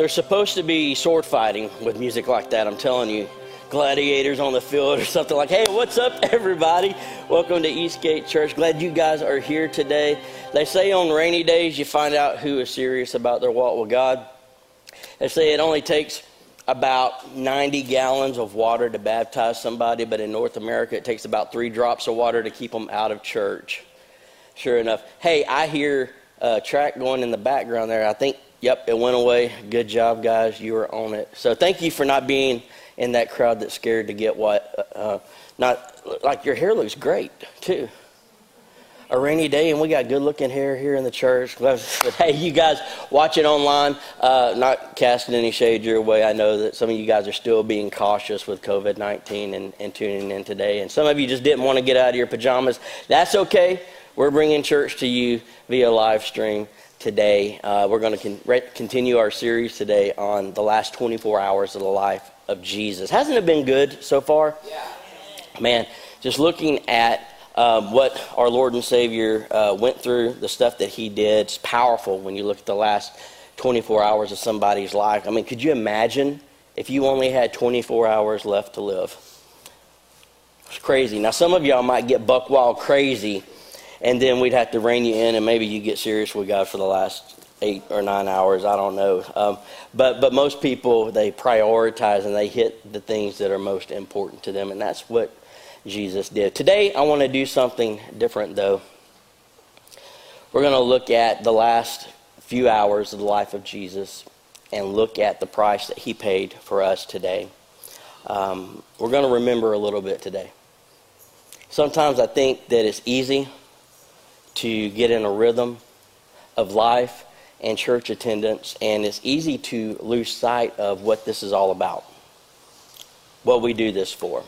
There's supposed to be sword fighting with music like that, I'm telling you. Gladiators on the field or something like, hey, what's up, everybody? Welcome to Eastgate Church. Glad you guys are here today. They say on rainy days you find out who is serious about their walk with God. They say it only takes about 90 gallons of water to baptize somebody, but in North America it takes about three drops of water to keep them out of church. Sure enough. Hey, I hear a track going in the background there. I think, yep, it went away. Good job, guys. You were on it. So thank you for not being in that crowd that's scared to get what. Uh, not like your hair looks great too. A rainy day, and we got good looking hair here in the church. But hey, you guys watching online. Uh, not casting any shade your way. I know that some of you guys are still being cautious with COVID 19 and, and tuning in today. And some of you just didn't want to get out of your pajamas. That's okay. We're bringing church to you via live stream today. Uh, we're going to con- continue our series today on the last 24 hours of the life of Jesus. Hasn't it been good so far? Yeah. Man, just looking at um, what our Lord and Savior uh, went through, the stuff that He did, it's powerful when you look at the last 24 hours of somebody's life. I mean, could you imagine if you only had 24 hours left to live? It's crazy. Now, some of y'all might get buck wild crazy, and then we'd have to rein you in, and maybe you get serious with God for the last eight or nine hours. I don't know. Um, but but most people they prioritize and they hit the things that are most important to them, and that's what Jesus did. Today I want to do something different, though. We're going to look at the last few hours of the life of Jesus and look at the price that he paid for us today. Um, we're going to remember a little bit today. Sometimes I think that it's easy to get in a rhythm of life and church attendance, and it's easy to lose sight of what this is all about, what we do this for,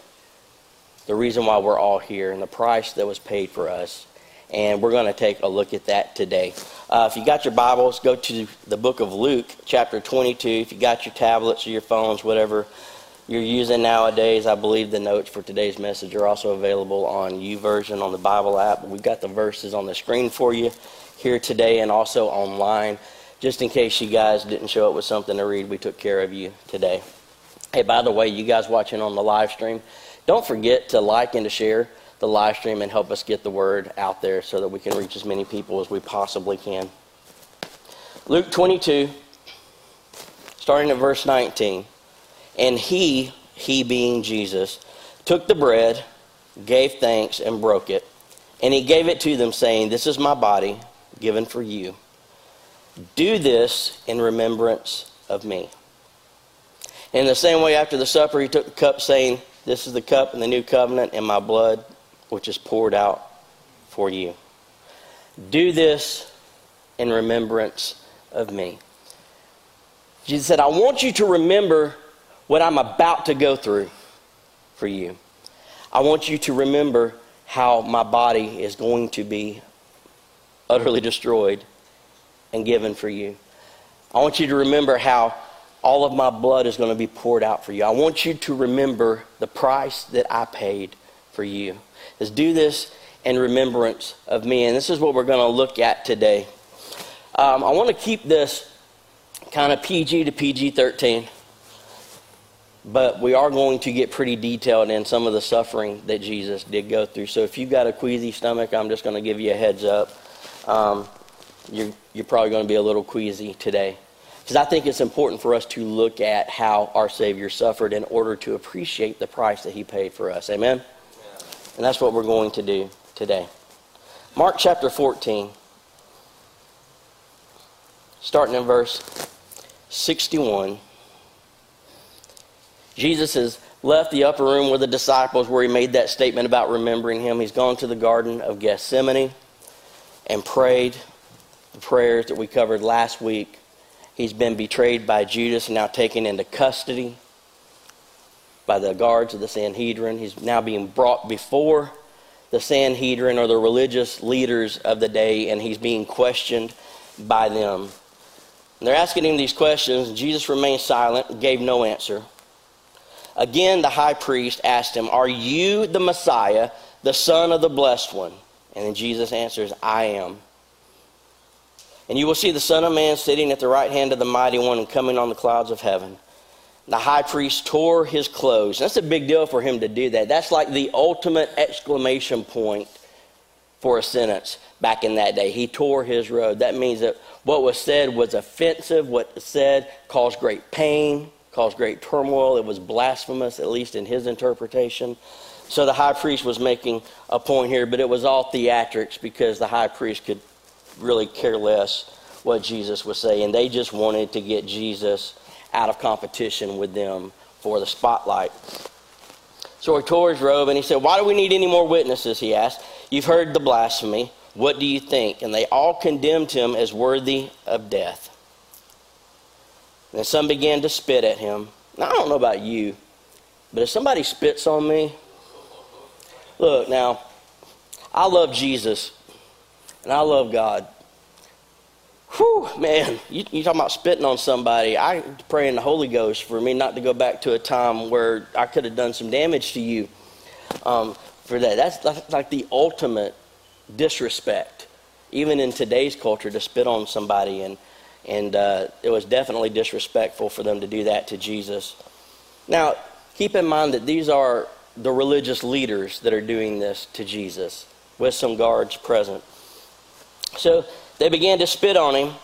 the reason why we're all here, and the price that was paid for us. And we're going to take a look at that today. Uh, if you got your Bibles, go to the book of Luke, chapter 22. If you got your tablets or your phones, whatever you're using nowadays, I believe the notes for today's message are also available on YouVersion on the Bible app. We've got the verses on the screen for you here today and also online. Just in case you guys didn't show up with something to read, we took care of you today. Hey, by the way, you guys watching on the live stream, don't forget to like and to share the live stream and help us get the word out there so that we can reach as many people as we possibly can. Luke 22, starting at verse 19. And he, he being Jesus, took the bread, gave thanks, and broke it. And he gave it to them, saying, This is my body given for you. Do this in remembrance of me. In the same way, after the supper, he took the cup, saying, This is the cup in the new covenant in my blood, which is poured out for you. Do this in remembrance of me. Jesus said, I want you to remember what I'm about to go through for you. I want you to remember how my body is going to be utterly destroyed and given for you. I want you to remember how all of my blood is going to be poured out for you. I want you to remember the price that I paid for you. Is do this in remembrance of me. And this is what we're going to look at today. Um, I want to keep this kind of PG to PG 13, but we are going to get pretty detailed in some of the suffering that Jesus did go through. So if you've got a queasy stomach, I'm just going to give you a heads up um, you're, you're probably going to be a little queasy today. Because I think it's important for us to look at how our Savior suffered in order to appreciate the price that He paid for us. Amen? Yeah. And that's what we're going to do today. Mark chapter 14, starting in verse 61. Jesus has left the upper room with the disciples where he made that statement about remembering him. He's gone to the Garden of Gethsemane and prayed the prayers that we covered last week. He's been betrayed by Judas and now taken into custody by the guards of the Sanhedrin. He's now being brought before the Sanhedrin or the religious leaders of the day, and he's being questioned by them. And they're asking him these questions. Jesus remained silent, gave no answer. Again, the high priest asked him, Are you the Messiah, the Son of the Blessed One? And then Jesus answers, I am. And you will see the Son of Man sitting at the right hand of the Mighty One and coming on the clouds of heaven. The high priest tore his clothes. That's a big deal for him to do that. That's like the ultimate exclamation point for a sentence back in that day. He tore his robe. That means that what was said was offensive. What was said caused great pain, caused great turmoil. It was blasphemous, at least in his interpretation. So the high priest was making a point here, but it was all theatrics because the high priest could really care less what Jesus was saying. They just wanted to get Jesus out of competition with them for the spotlight. So he tore his robe and he said, Why do we need any more witnesses? He asked. You've heard the blasphemy. What do you think? And they all condemned him as worthy of death. And some began to spit at him. Now, I don't know about you, but if somebody spits on me, look, now, I love Jesus and I love God. Whew, man, you, you talking about spitting on somebody. I pray in the Holy Ghost for me not to go back to a time where I could have done some damage to you um, for that. That's, that's like the ultimate disrespect, even in today's culture, to spit on somebody. And, and uh, it was definitely disrespectful for them to do that to Jesus. Now, keep in mind that these are the religious leaders that are doing this to Jesus with some guards present. So they began to spit on him,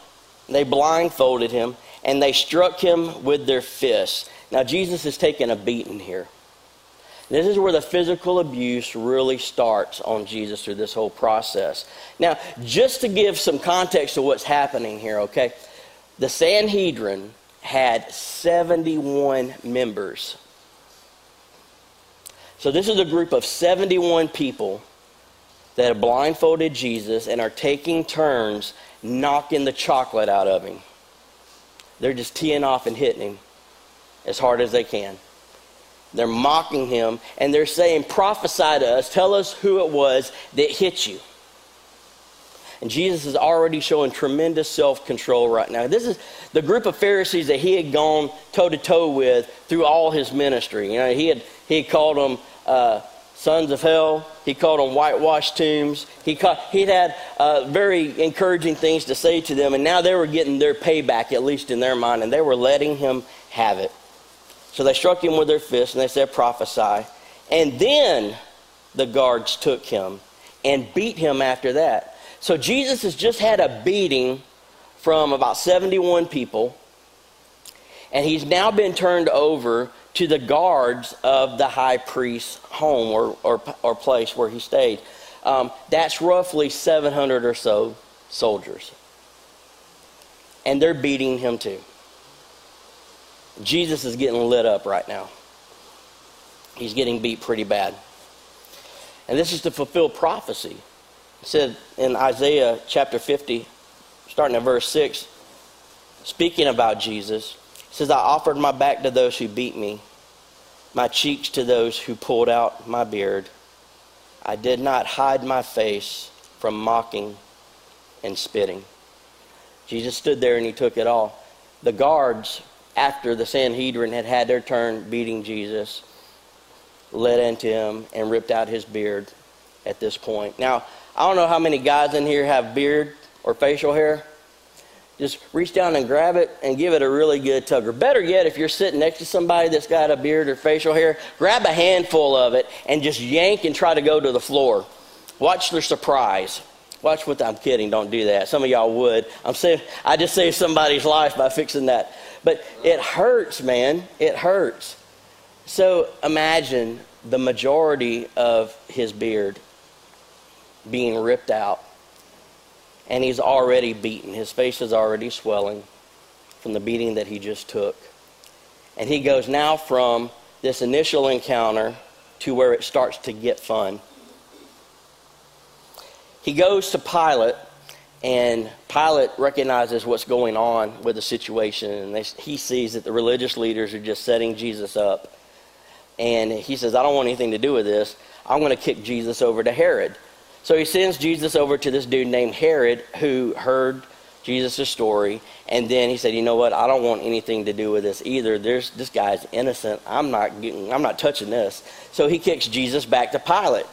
they blindfolded him, and they struck him with their fists. Now, Jesus is taking a beating here. This is where the physical abuse really starts on Jesus through this whole process. Now, just to give some context to what's happening here, okay? The Sanhedrin had 71 members. So, this is a group of 71 people that have blindfolded Jesus and are taking turns knocking the chocolate out of him. They're just teeing off and hitting him as hard as they can. They're mocking him and they're saying, Prophesy to us, tell us who it was that hit you. And Jesus is already showing tremendous self control right now. This is the group of Pharisees that he had gone toe to toe with through all his ministry. You know, he had, he had called them uh, sons of hell. He called them whitewashed tombs. He called, he'd had uh, very encouraging things to say to them, and now they were getting their payback, at least in their mind, and they were letting him have it. So they struck him with their fists, and they said, Prophesy. And then the guards took him and beat him after that. So Jesus has just had a beating from about 71 people, and he's now been turned over to the guards of the high priest's home or, or, or place where he stayed. Um, that's roughly 700 or so soldiers. And they're beating him too. Jesus is getting lit up right now. He's getting beat pretty bad. And this is to fulfill prophecy. Said in Isaiah chapter 50, starting at verse 6, speaking about Jesus, says, I offered my back to those who beat me, my cheeks to those who pulled out my beard. I did not hide my face from mocking and spitting. Jesus stood there and he took it all. The guards, after the Sanhedrin had had their turn beating Jesus, led into him and ripped out his beard at this point. Now, I don't know how many guys in here have beard or facial hair just reach down and grab it and give it a really good tug. Or better yet, if you're sitting next to somebody that's got a beard or facial hair, grab a handful of it and just yank and try to go to the floor. Watch their surprise. Watch what I'm kidding. Don't do that. Some of y'all would. I'm saying I just saved somebody's life by fixing that. But it hurts, man. It hurts. So imagine the majority of his beard being ripped out and he's already beaten. His face is already swelling from the beating that he just took. And he goes now from this initial encounter to where it starts to get fun. He goes to Pilate, and Pilate recognizes what's going on with the situation, and they, he sees that the religious leaders are just setting Jesus up. And he says, I don't want anything to do with this. I'm going to kick Jesus over to Herod. So he sends Jesus over to this dude named Herod who heard Jesus' story. And then he said, you know what? I don't want anything to do with this either. There's, this guy's innocent. I'm not, getting, I'm not touching this. So he kicks Jesus back to Pilate.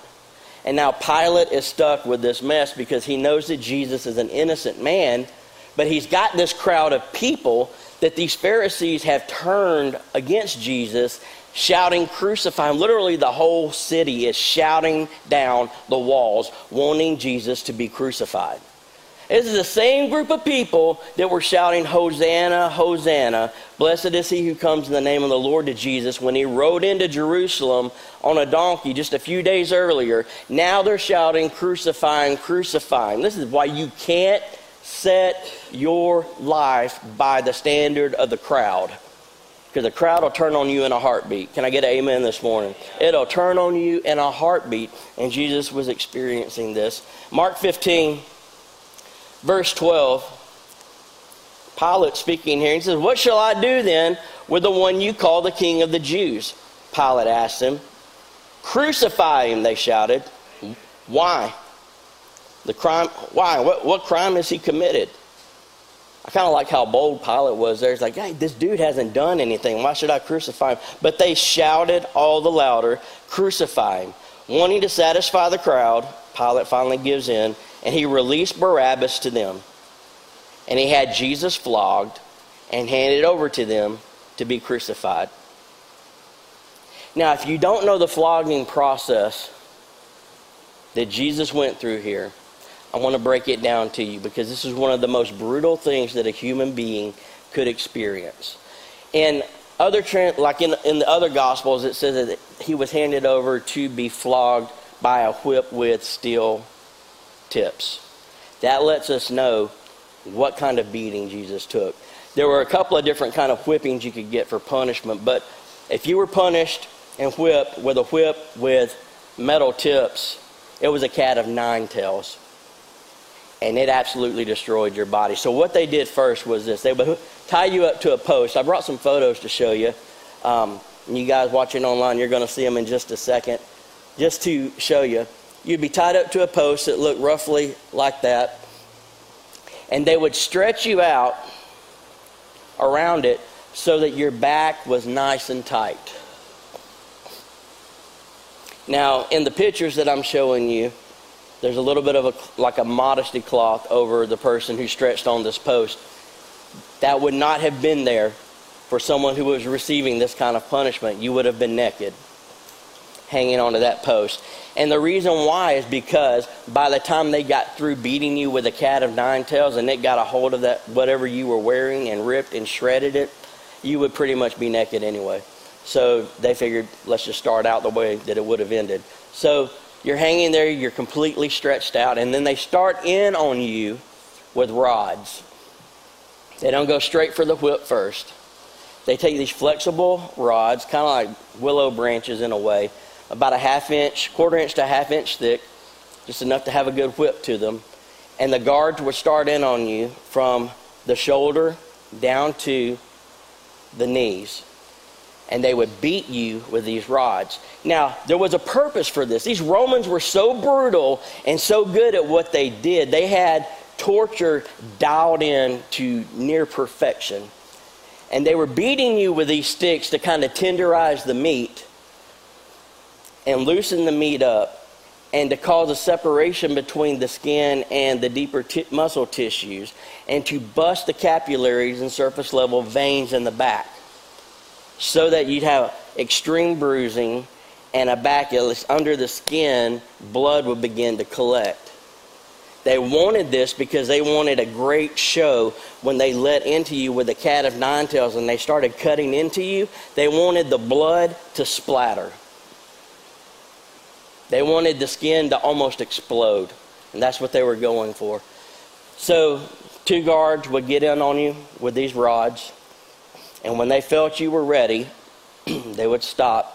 And now Pilate is stuck with this mess because he knows that Jesus is an innocent man. But he's got this crowd of people that these Pharisees have turned against Jesus, shouting, Crucify him. Literally, the whole city is shouting down the walls, wanting Jesus to be crucified. This is the same group of people that were shouting, Hosanna, Hosanna. Blessed is he who comes in the name of the Lord to Jesus when he rode into Jerusalem on a donkey just a few days earlier. Now they're shouting, crucifying, crucifying. This is why you can't set your life by the standard of the crowd. Because the crowd will turn on you in a heartbeat. Can I get an amen this morning? It'll turn on you in a heartbeat. And Jesus was experiencing this. Mark 15 verse 12, Pilate speaking here, he says, What shall I do then with the one you call the king of the Jews? Pilate asked him. Crucify him, they shouted. Why? The crime, why? What, what crime has he committed? I kind of like how bold Pilate was there. He's like, hey, this dude hasn't done anything. Why should I crucify him? But they shouted all the louder, crucify him. Wanting to satisfy the crowd, Pilate finally gives in and he released Barabbas to them. And he had Jesus flogged and handed over to them to be crucified. Now, if you don't know the flogging process that Jesus went through here, I want to break it down to you because this is one of the most brutal things that a human being could experience. And other like in, in the other gospels, it says that he was handed over to be flogged by a whip with steel tips. That lets us know what kind of beating Jesus took. There were a couple of different kind of whippings you could get for punishment, but if you were punished and whipped with a whip with metal tips, it was a cat of nine tails. And it absolutely destroyed your body. So what they did first was this. They would tie you up to a post. I brought some photos to show you. Um, you guys watching online, you're going to see them in just a second. Just to show you. You'd be tied up to a post that looked roughly like that. And they would stretch you out around it so that your back was nice and tight. Now, in the pictures that I'm showing you, there's a little bit of a, like a modesty cloth over the person who stretched on this post. That would not have been there for someone who was receiving this kind of punishment. You would have been naked hanging onto that post. And the reason why is because by the time they got through beating you with a cat of nine tails and it got a hold of that whatever you were wearing and ripped and shredded it, you would pretty much be naked anyway. So they figured let's just start out the way that it would have ended. So you're hanging there, you're completely stretched out, and then they start in on you with rods. They don't go straight for the whip first. They take these flexible rods, kind of like willow branches in a way, about a half inch, quarter inch to a half inch thick, just enough to have a good whip to them. And the guards would start in on you from the shoulder down to the knees. And they would beat you with these rods. Now, there was a purpose for this. These Romans were so brutal and so good at what they did, they had torture dialed in to near perfection. And they were beating you with these sticks to kind of tenderize the meat and loosen the meat up and to cause a separation between the skin and the deeper t- muscle tissues and to bust the capillaries and surface level veins in the back so that you'd have extreme bruising and a back under the skin blood would begin to collect. They wanted this because they wanted a great show. When they let into you with a cat of nine tails and they started cutting into you they wanted the blood to splatter. They wanted the skin to almost explode, and that's what they were going for. So, two guards would get in on you with these rods, and when they felt you were ready, they would stop.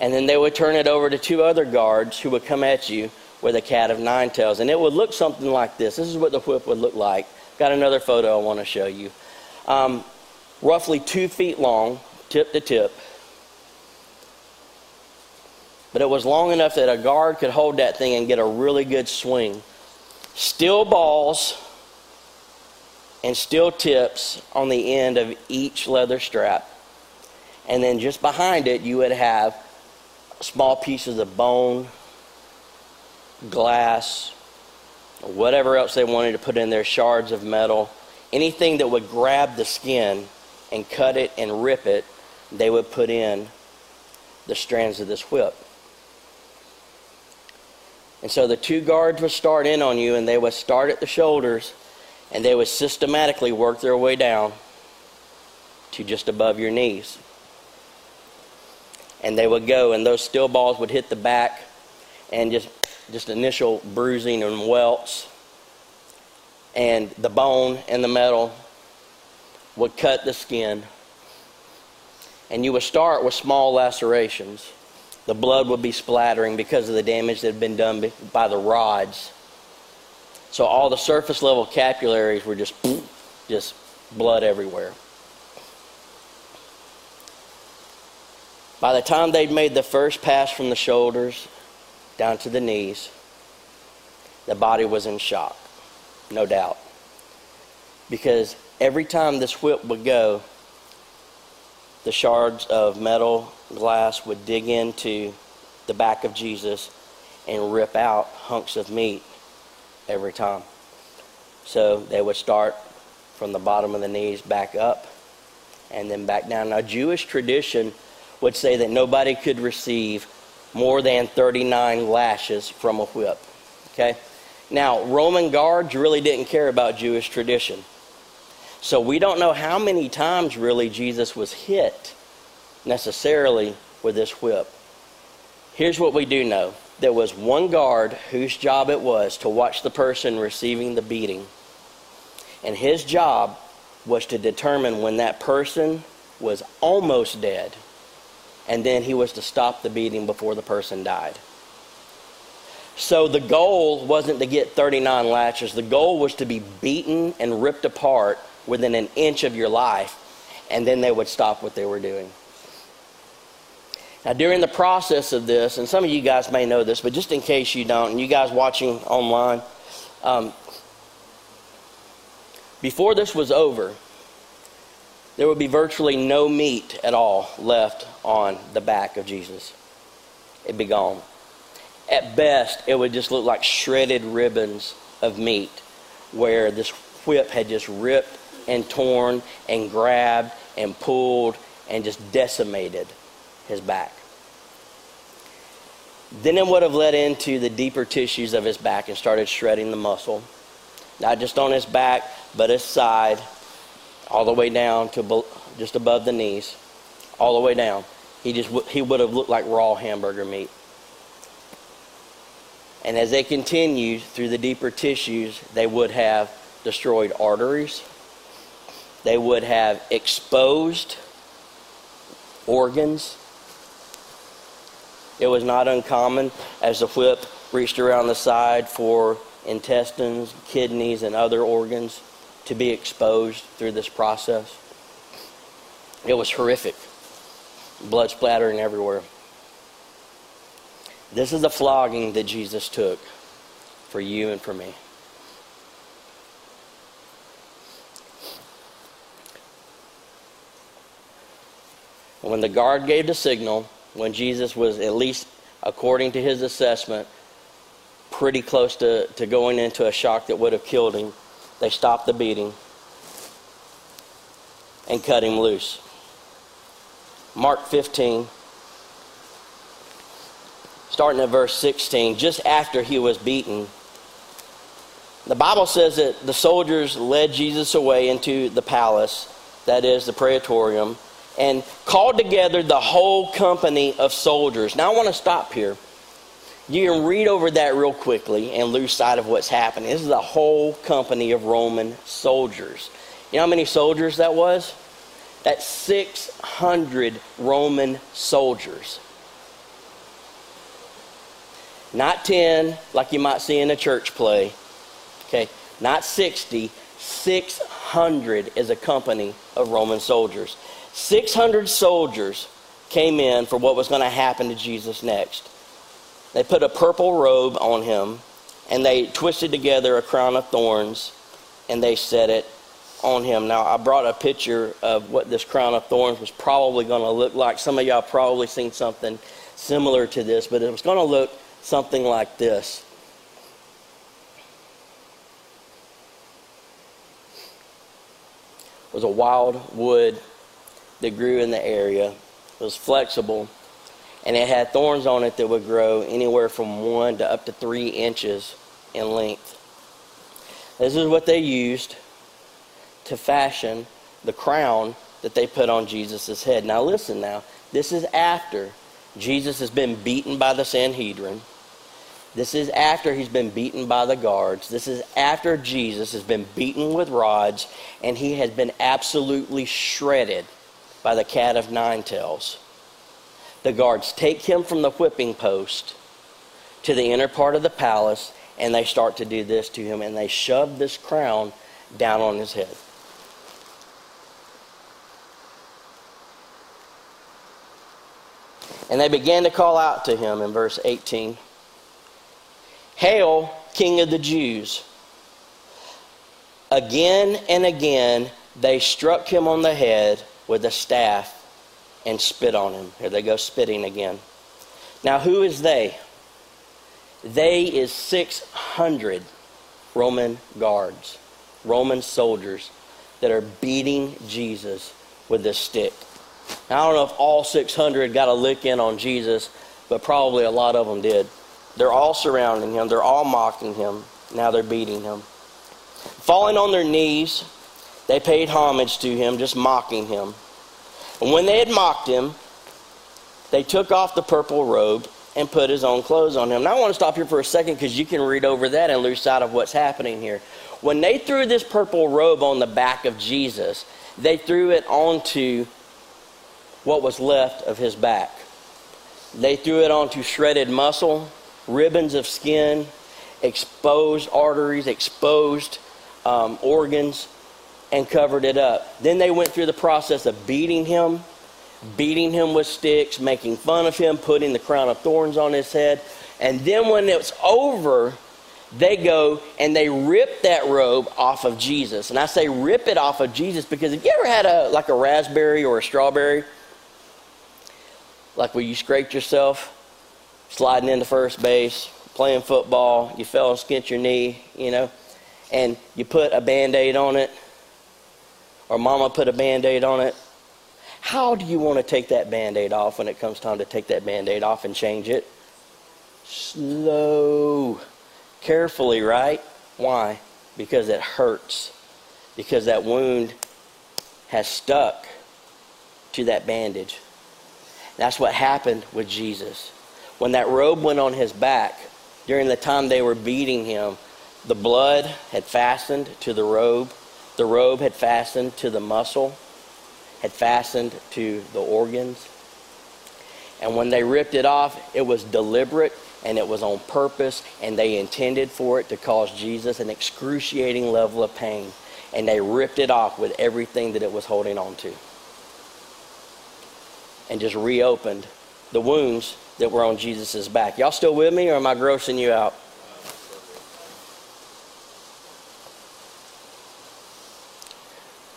And then they would turn it over to two other guards who would come at you with a cat of nine tails. And it would look something like this. This is what the whip would look like. Got another photo I want to show you. Um, roughly two feet long, tip to tip but it was long enough that a guard could hold that thing and get a really good swing. Steel balls and steel tips on the end of each leather strap. And then just behind it, you would have small pieces of bone, glass, whatever else they wanted to put in there, shards of metal, anything that would grab the skin and cut it and rip it, they would put in the strands of this whip. And so the two guards would start in on you, and they would start at the shoulders, and they would systematically work their way down to just above your knees. And they would go, and those steel balls would hit the back, and just just initial bruising and welts. And the bone and the metal would cut the skin. And you would start with small lacerations. The blood would be splattering because of the damage that had been done by the rods. So all the surface level capillaries were just, just blood everywhere. By the time they'd made the first pass from the shoulders down to the knees, the body was in shock, no doubt. Because every time this whip would go, the shards of metal glass would dig into the back of Jesus and rip out hunks of meat every time. So they would start from the bottom of the knees back up and then back down. Now, Jewish tradition would say that nobody could receive more than 39 lashes from a whip. Okay? Now, Roman guards really didn't care about Jewish tradition. So we don't know how many times really Jesus was hit necessarily with this whip. Here's what we do know there was one guard whose job it was to watch the person receiving the beating. And his job was to determine when that person was almost dead and then he was to stop the beating before the person died. So the goal wasn't to get 39 lashes. The goal was to be beaten and ripped apart within an inch of your life, and then they would stop what they were doing. Now, during the process of this, and some of you guys may know this, but just in case you don't, and you guys watching online, um, before this was over, there would be virtually no meat at all left on the back of Jesus. It'd be gone. At best, it would just look like shredded ribbons of meat where this whip had just ripped and torn and grabbed and pulled and just decimated his back. Then it would have led into the deeper tissues of his back and started shredding the muscle. Not just on his back, but his side, all the way down to just above the knees, all the way down. He just he would have looked like raw hamburger meat. And as they continued through the deeper tissues, they would have destroyed arteries. They would have exposed organs. It was not uncommon as the whip reached around the side for intestines, kidneys, and other organs to be exposed through this process. It was horrific. Blood splattering everywhere. This is the flogging that Jesus took for you and for me. When the guard gave the signal, when Jesus was, at least according to his assessment, pretty close to, to going into a shock that would have killed him, they stopped the beating and cut him loose. Mark 15, starting at verse 16, just after he was beaten, the Bible says that the soldiers led Jesus away into the palace, that is the praetorium, and called together the whole company of soldiers. Now I want to stop here you can read over that real quickly and lose sight of what's happening. This is a whole company of Roman soldiers. You know how many soldiers that was? That's 600 Roman soldiers. Not 10, like you might see in a church play. Okay, not 60. 600 is a company of Roman soldiers. 600 soldiers came in for what was going to happen to Jesus next. They put a purple robe on him and they twisted together a crown of thorns and they set it on him. Now, I brought a picture of what this crown of thorns was probably going to look like. Some of y'all probably seen something similar to this, but it was going to look something like this. It was a wild wood that grew in the area. It was flexible, and it had thorns on it that would grow anywhere from one to up to three inches in length. This is what they used to fashion the crown that they put on Jesus' head. Now, listen now. This is after Jesus has been beaten by the Sanhedrin. This is after he's been beaten by the guards. This is after Jesus has been beaten with rods and he has been absolutely shredded by the cat of nine tails. The guards take him from the whipping post to the inner part of the palace and they start to do this to him and they shove this crown down on his head. And they began to call out to him in verse 18 Hail, King of the Jews! Again and again they struck him on the head with a staff and spit on him. Here they go spitting again. Now, who is they? They is 600 Roman guards, Roman soldiers that are beating Jesus with this stick. Now, I don't know if all 600 got a lick in on Jesus, but probably a lot of them did. They're all surrounding him, they're all mocking him. Now they're beating him. Falling on their knees, they paid homage to him, just mocking him. And when they had mocked him, they took off the purple robe and put his own clothes on him. Now I want to stop here for a second because you can read over that and lose sight of what's happening here. When they threw this purple robe on the back of Jesus, they threw it onto what was left of his back. They threw it onto shredded muscle, ribbons of skin, exposed arteries, exposed um, organs, and covered it up. Then they went through the process of beating him, beating him with sticks, making fun of him, putting the crown of thorns on his head. And then when it's over, they go and they rip that robe off of Jesus. And I say rip it off of Jesus because if you ever had a like a raspberry or a strawberry? Like where you scraped yourself sliding into first base, playing football, you fell and skinned your knee, you know, and you put a band aid on it, or mama put a band aid on it. How do you want to take that band aid off when it comes time to take that band aid off and change it? Slow, carefully, right? Why? Because it hurts. Because that wound has stuck to that bandage. That's what happened with Jesus. When that robe went on his back, during the time they were beating him, the blood had fastened to the robe. The robe had fastened to the muscle, had fastened to the organs. And when they ripped it off, it was deliberate and it was on purpose, and they intended for it to cause Jesus an excruciating level of pain. And they ripped it off with everything that it was holding on to and just reopened the wounds that were on Jesus' back. Y'all still with me, or am I grossing you out?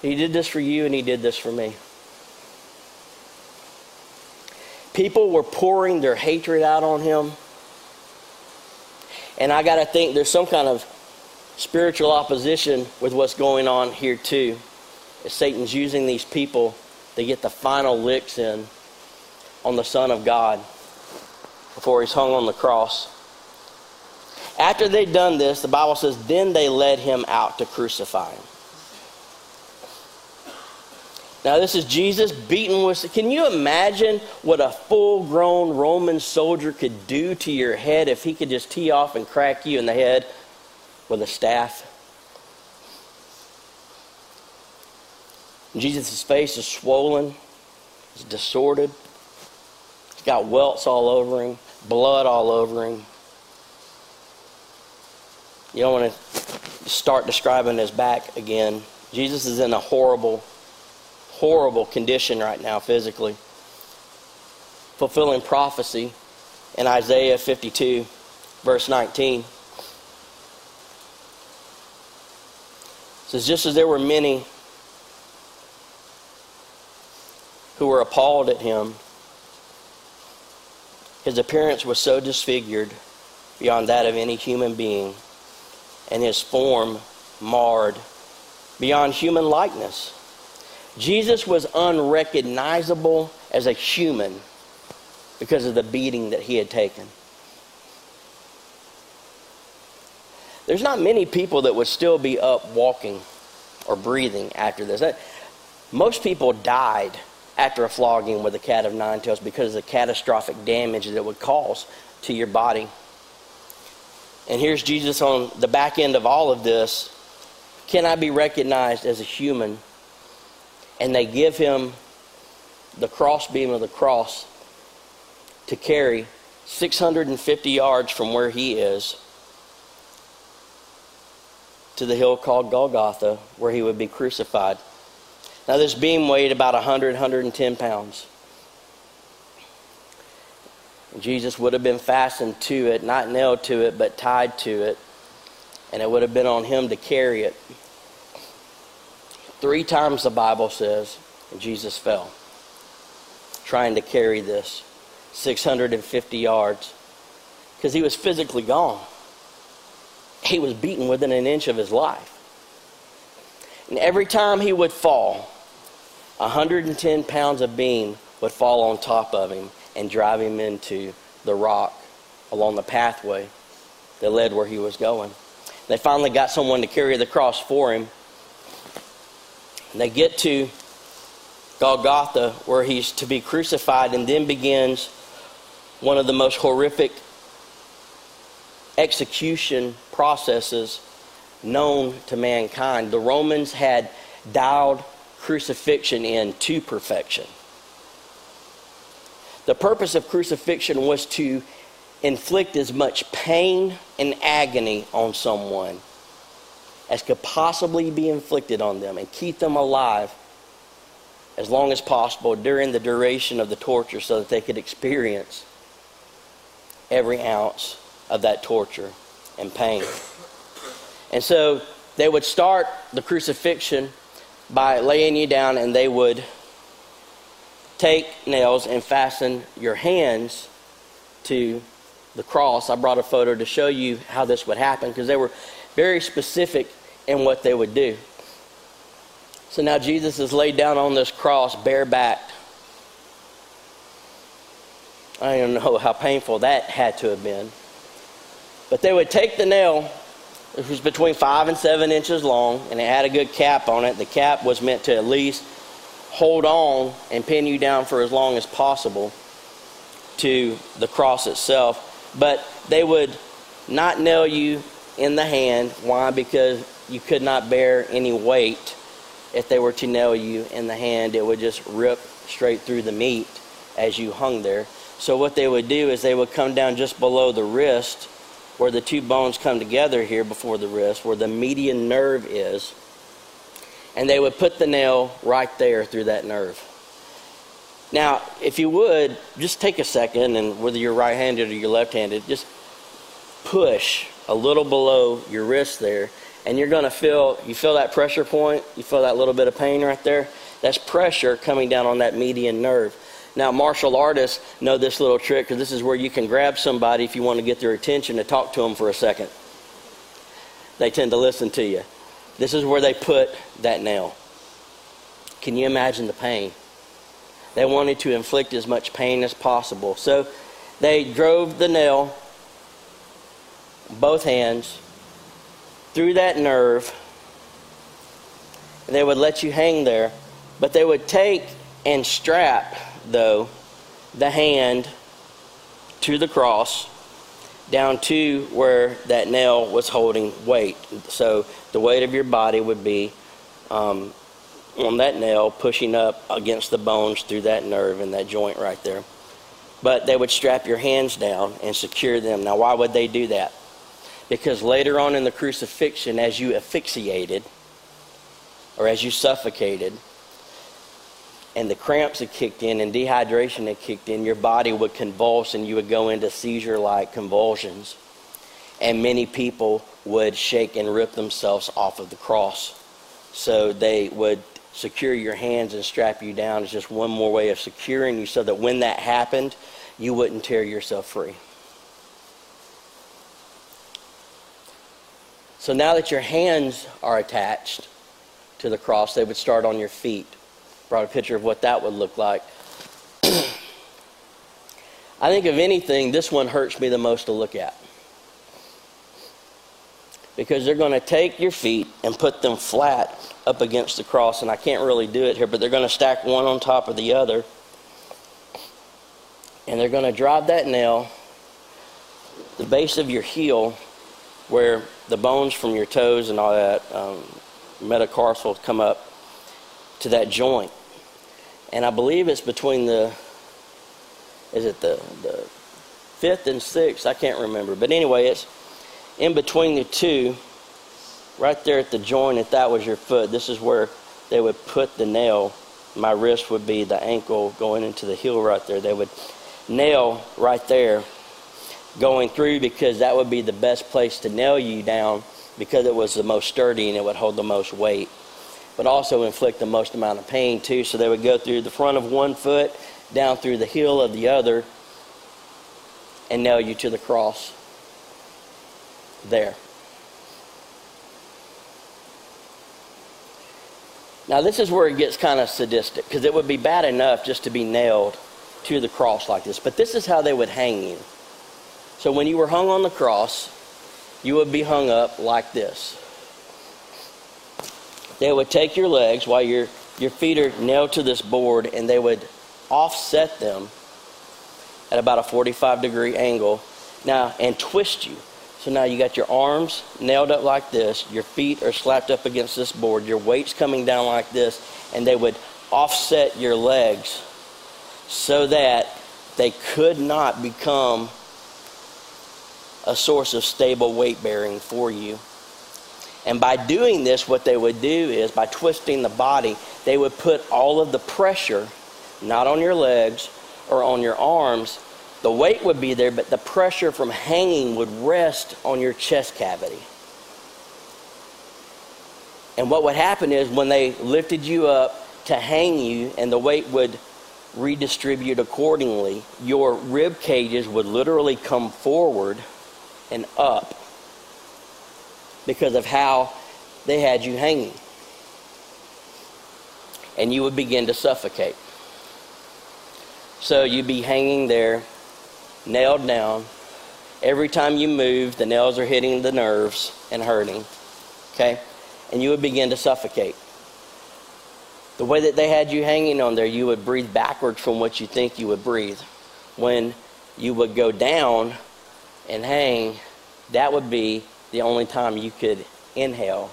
He did this for you, and He did this for me. People were pouring their hatred out on Him. And I got to think there's some kind of spiritual opposition with what's going on here, too. As Satan's using these people to get the final licks in on the Son of God before he's hung on the cross. After they'd done this, the Bible says, then they led him out to crucify him. Now, this is Jesus beaten with. Can you imagine what a full grown Roman soldier could do to your head if he could just tee off and crack you in the head with a staff? Jesus' face is swollen, it's distorted it's got welts all over him, blood all over him. You don't want to start describing his back again. Jesus is in a horrible, horrible condition right now physically. Fulfilling prophecy in Isaiah 52, verse 19. It says, Just as there were many who were appalled at him, his appearance was so disfigured beyond that of any human being, and his form marred beyond human likeness. Jesus was unrecognizable as a human because of the beating that he had taken. There's not many people that would still be up walking or breathing after this. Uh, most people died after a flogging with a cat of nine tails because of the catastrophic damage that it would cause to your body. And here's Jesus on the back end of all of this. Can I be recognized as a human? And they give him the crossbeam of the cross to carry 650 yards from where he is to the hill called Golgotha, where he would be crucified. Now, this beam weighed about 100, 110 pounds. Jesus would have been fastened to it, not nailed to it, but tied to it. And it would have been on him to carry it. Three times the Bible says Jesus fell trying to carry this 650 yards because he was physically gone. He was beaten within an inch of his life. And every time he would fall, 110 pounds of beam would fall on top of him and drive him into the rock along the pathway that led where he was going. They finally got someone to carry the cross for him. And they get to Golgotha, where he's to be crucified, and then begins one of the most horrific execution processes known to mankind. The Romans had dialed crucifixion in to perfection. The purpose of crucifixion was to inflict as much pain and agony on someone as could possibly be inflicted on them and keep them alive as long as possible during the duration of the torture so that they could experience every ounce of that torture and pain. And so they would start the crucifixion by laying you down and they would take nails and fasten your hands to the cross. I brought a photo to show you how this would happen because they were very specific in what they would do. So now Jesus is laid down on this cross, barebacked. I don't know how painful that had to have been. But they would take the nail, it was between five and seven inches long, and it had a good cap on it. The cap was meant to at least hold on and pin you down for as long as possible to the cross itself. But they would not nail you in the hand. Why? Because you could not bear any weight. If they were to nail you in the hand, it would just rip straight through the meat as you hung there. So, what they would do is they would come down just below the wrist, where the two bones come together here before the wrist, where the median nerve is and they would put the nail right there through that nerve. Now, if you would, just take a second, and whether you're right handed or you're left handed, just push a little below your wrist there, and you're going to feel you feel that pressure point, you feel that little bit of pain right there. That's pressure coming down on that median nerve. Now, martial artists know this little trick because this is where you can grab somebody if you want to get their attention to talk to them for a second. They tend to listen to you. This is where they put that nail. Can you imagine the pain? They wanted to inflict as much pain as possible. So they drove the nail, both hands, through that nerve. And they would let you hang there. But they would take and strap, though, the hand to the cross down to where that nail was holding weight. So the weight of your body would be um, on that nail pushing up against the bones through that nerve and that joint right there. But they would strap your hands down and secure them. Now, why would they do that? Because later on in the crucifixion, as you asphyxiated or as you suffocated, and the cramps had kicked in and dehydration had kicked in, your body would convulse and you would go into seizure like convulsions. And many people would shake and rip themselves off of the cross. So they would secure your hands and strap you down. It's just one more way of securing you so that when that happened, you wouldn't tear yourself free. So now that your hands are attached to the cross, they would start on your feet. Brought a picture of what that would look like. I think of anything, this one hurts me the most to look at. Because they're going to take your feet and put them flat up against the cross, and I can't really do it here, but they're going to stack one on top of the other. And they're going to drive that nail, the base of your heel, where the bones from your toes and all that um, metatarsal come up to that joint. And I believe it's between the is it the, the fifth and sixth? I can't remember. But anyway, it's in between the two, right there at the joint, if that was your foot, this is where they would put the nail. My wrist would be the ankle going into the heel right there. They would nail right there going through because that would be the best place to nail you down because it was the most sturdy and it would hold the most weight but also inflict the most amount of pain too so they would go through the front of one foot down through the heel of the other and nail you to the cross there. Now, this is where it gets kind of sadistic because it would be bad enough just to be nailed to the cross like this. But this is how they would hang you. So, when you were hung on the cross, you would be hung up like this. They would take your legs while your, your feet are nailed to this board and they would offset them at about a 45 degree angle now and twist you. So now you got your arms nailed up like this, your feet are slapped up against this board, your weight's coming down like this, and they would offset your legs so that they could not become a source of stable weight bearing for you. And by doing this, what they would do is by twisting the body, they would put all of the pressure not on your legs or on your arms. The weight would be there, but the pressure from hanging would rest on your chest cavity. And what would happen is when they lifted you up to hang you and the weight would redistribute accordingly, your rib cages would literally come forward and up because of how they had you hanging. And you would begin to suffocate. So you'd be hanging there, nailed down. Every time you move, the nails are hitting the nerves and hurting. Okay? And you would begin to suffocate. The way that they had you hanging on there, you would breathe backwards from what you think you would breathe. When you would go down and hang, that would be the only time you could inhale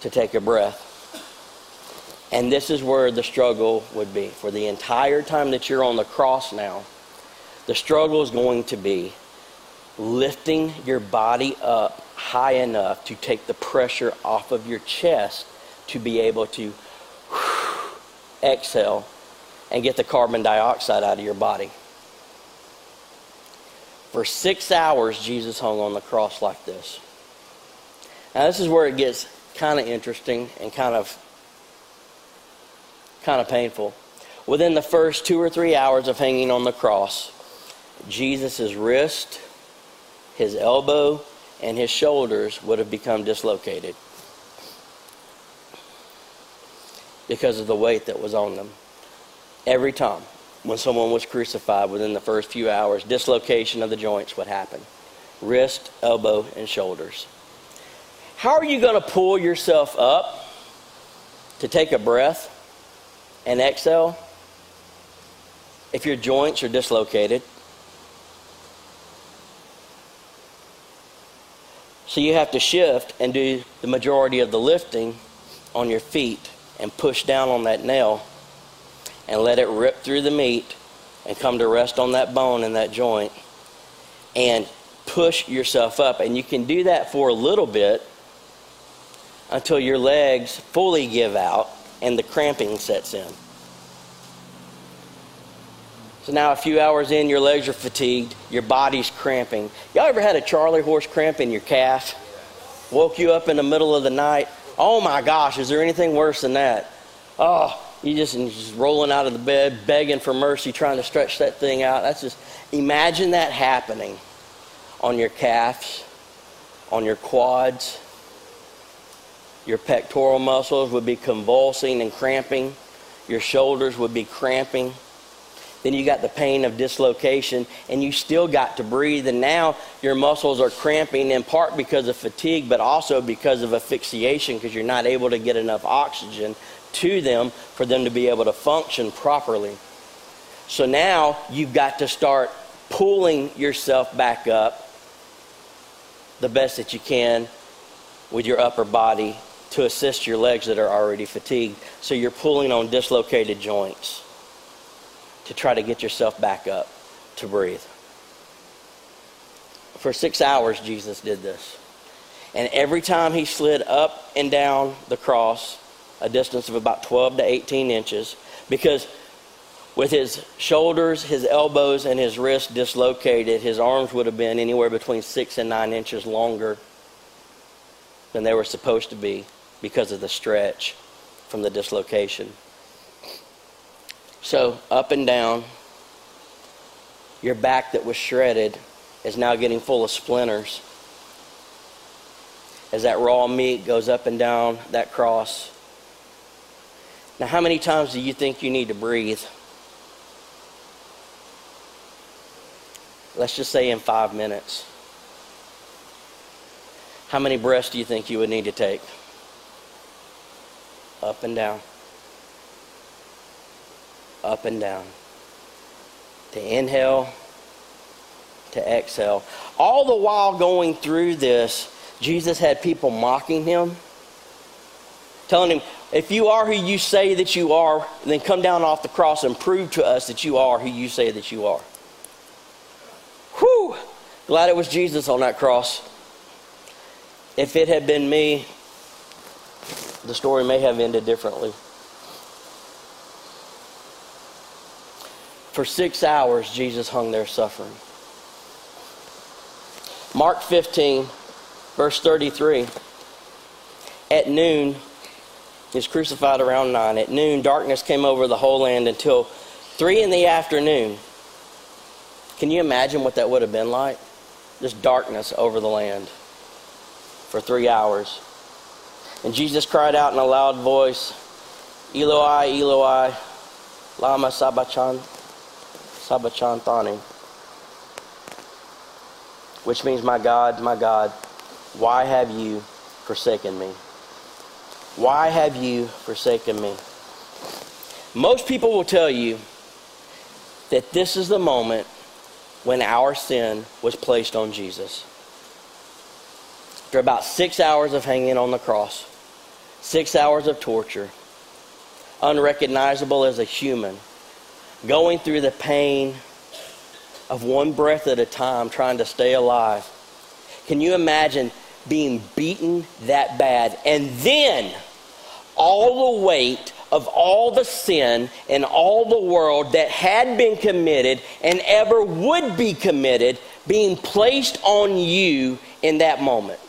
to take a breath. And this is where the struggle would be. For the entire time that you're on the cross now, the struggle is going to be lifting your body up high enough to take the pressure off of your chest to be able to exhale and get the carbon dioxide out of your body. For six hours, Jesus hung on the cross like this. Now, this is where it gets kind of interesting and kind of kind of painful. Within the first two or three hours of hanging on the cross, Jesus' wrist, his elbow, and his shoulders would have become dislocated because of the weight that was on them. Every time when someone was crucified within the first few hours, dislocation of the joints would happen wrist, elbow, and shoulders. How are you going to pull yourself up to take a breath and exhale if your joints are dislocated. So you have to shift and do the majority of the lifting on your feet and push down on that nail and let it rip through the meat and come to rest on that bone and that joint and push yourself up. And you can do that for a little bit until your legs fully give out and the cramping sets in. So now a few hours in, your legs are fatigued, your body's cramping. Y'all ever had a Charlie horse cramp in your calf? Woke you up in the middle of the night? Oh my gosh, is there anything worse than that? Oh, you just, just rolling out of the bed, begging for mercy, trying to stretch that thing out. That's just, imagine that happening on your calves, on your quads, Your pectoral muscles would be convulsing and cramping. Your shoulders would be cramping. Then you got the pain of dislocation, and you still got to breathe. And now your muscles are cramping in part because of fatigue, but also because of asphyxiation, because you're not able to get enough oxygen to them for them to be able to function properly. So now you've got to start pulling yourself back up the best that you can with your upper body to assist your legs that are already fatigued. So you're pulling on dislocated joints to try to get yourself back up to breathe. For six hours, Jesus did this. And every time he slid up and down the cross, a distance of about 12 to 18 inches, because with his shoulders, his elbows, and his wrists dislocated, his arms would have been anywhere between six and nine inches longer than they were supposed to be because of the stretch from the dislocation. So, up and down, your back that was shredded is now getting full of splinters. As that raw meat goes up and down that cross. Now, how many times do you think you need to breathe? Let's just say in five minutes. How many breaths do you think you would need to take? Up and down up and down. To inhale, to exhale. All the while going through this, Jesus had people mocking him, telling him, if you are who you say that you are, then come down off the cross and prove to us that you are who you say that you are. Whew! Glad it was Jesus on that cross. If it had been me, the story may have ended differently. For six hours, Jesus hung there suffering. Mark 15, verse 33. At noon, he was crucified around 9. At noon, darkness came over the whole land until 3 in the afternoon. Can you imagine what that would have been like? Just darkness over the land for three hours. And Jesus cried out in a loud voice, Eloi, Eloi, lama sabachthani? Sabachthani, which means, My God, my God, why have you forsaken me? Why have you forsaken me? Most people will tell you that this is the moment when our sin was placed on Jesus. After about six hours of hanging on the cross, six hours of torture, unrecognizable as a human, going through the pain of one breath at a time trying to stay alive. Can you imagine being beaten that bad and then all the weight of all the sin in all the world that had been committed and ever would be committed being placed on you in that moment?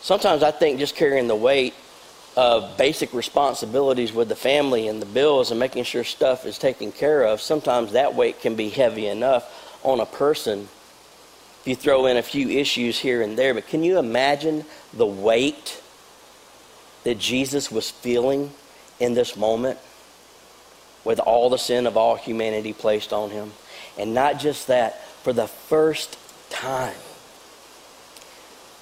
Sometimes I think just carrying the weight of basic responsibilities with the family and the bills and making sure stuff is taken care of, sometimes that weight can be heavy enough on a person if you throw in a few issues here and there. But can you imagine the weight that Jesus was feeling in this moment with all the sin of all humanity placed on him? And not just that, for the first time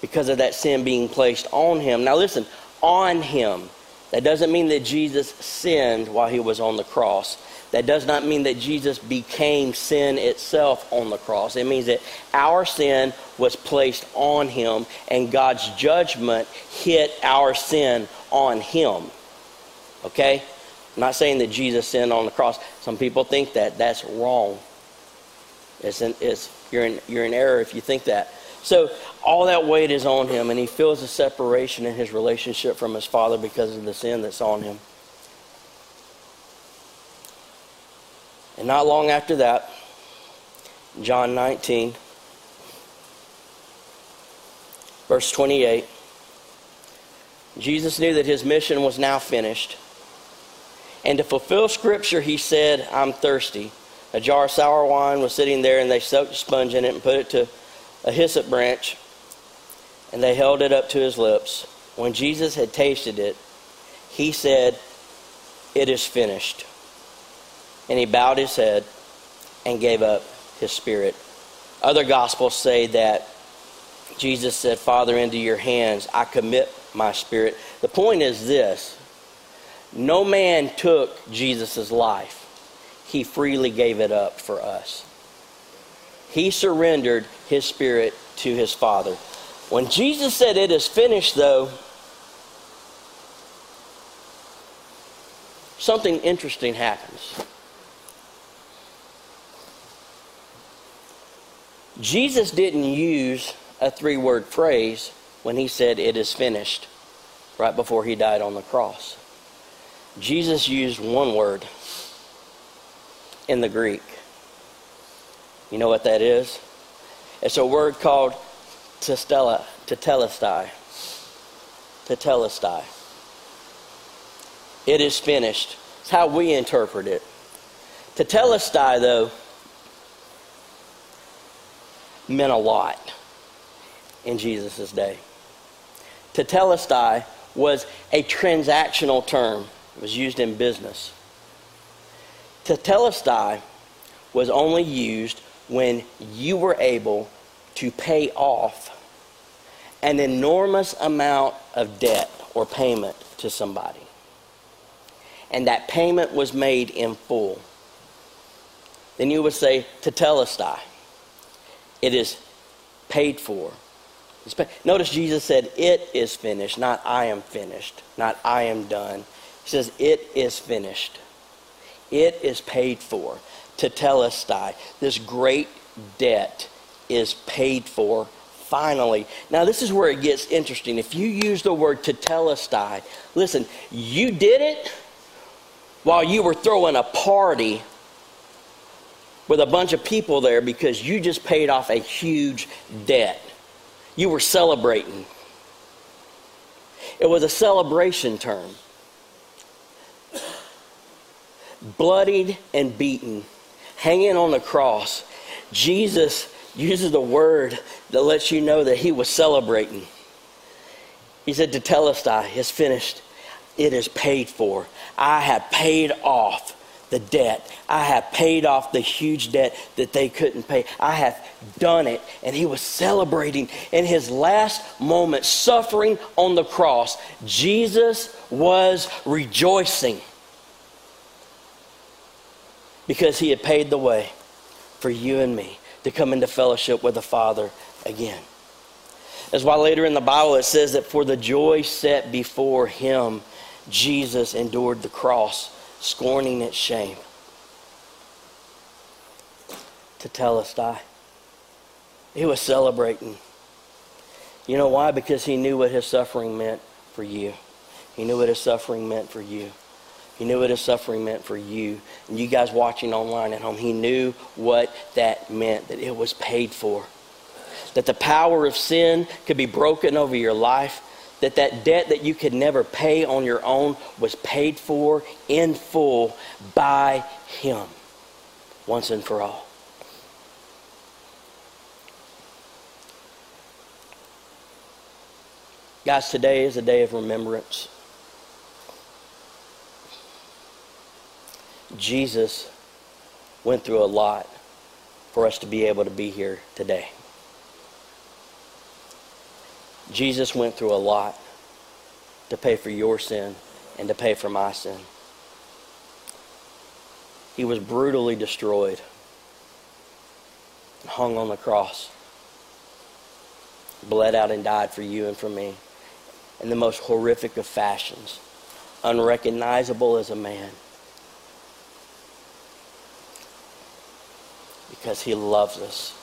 because of that sin being placed on him. Now, listen, on him. That doesn't mean that Jesus sinned while he was on the cross. That does not mean that Jesus became sin itself on the cross. It means that our sin was placed on him and God's judgment hit our sin on him. Okay? I'm not saying that Jesus sinned on the cross. Some people think that. That's wrong. It's, in, it's, you're, in, you're in error if you think that. So all that weight is on him, and he feels a separation in his relationship from his father because of the sin that's on him. And not long after that, John 19, verse 28, Jesus knew that his mission was now finished. And to fulfill Scripture, he said, I'm thirsty. A jar of sour wine was sitting there, and they soaked a sponge in it and put it to a hyssop branch and they held it up to his lips. When Jesus had tasted it, he said, It is finished. And he bowed his head and gave up his spirit. Other gospels say that Jesus said, Father, into your hands I commit my spirit. The point is this no man took Jesus' life, he freely gave it up for us. He surrendered his spirit to his Father. When Jesus said, It is finished, though, something interesting happens. Jesus didn't use a three word phrase when he said, It is finished, right before he died on the cross. Jesus used one word in the Greek. You know what that is? It's a word called testella, tetelestai. Tetelestai. It is finished. It's how we interpret it. Tetelestai, though, meant a lot in Jesus' day. Tetelestai was a transactional term. It was used in business. Tetelestai was only used when you were able to pay off an enormous amount of debt or payment to somebody. And that payment was made in full. Then you would say, Tetelestai. It is paid for. Paid. Notice Jesus said, It is finished, not I am finished, not I am done. He says, It is finished. It is paid for. Tetelestai. This great debt is paid for finally. Now, this is where it gets interesting. If you use the word tetelestai, listen, you did it while you were throwing a party with a bunch of people there because you just paid off a huge debt. You were celebrating. It was a celebration term. Bloodied and beaten, hanging on the cross, Jesus uses a word that lets you know that he was celebrating. He said, Tetelestai is finished. It is paid for. I have paid off the debt. I have paid off the huge debt that they couldn't pay. I have done it. And he was celebrating in his last moment, suffering on the cross. Jesus was rejoicing because he had paid the way for you and me to come into fellowship with the Father again. That's why later in the Bible it says that for the joy set before him, Jesus endured the cross, scorning its shame. Tetelestai. He was celebrating. You know why? Because he knew what his suffering meant for you. He knew what his suffering meant for you. He knew what his suffering meant for you. And you guys watching online at home, he knew what that meant, that it was paid for. That the power of sin could be broken over your life. That that debt that you could never pay on your own was paid for in full by him once and for all. Guys, today is a day of remembrance. Jesus went through a lot for us to be able to be here today. Jesus went through a lot to pay for your sin and to pay for my sin. He was brutally destroyed hung on the cross, bled out and died for you and for me in the most horrific of fashions, unrecognizable as a man. Because he loves us.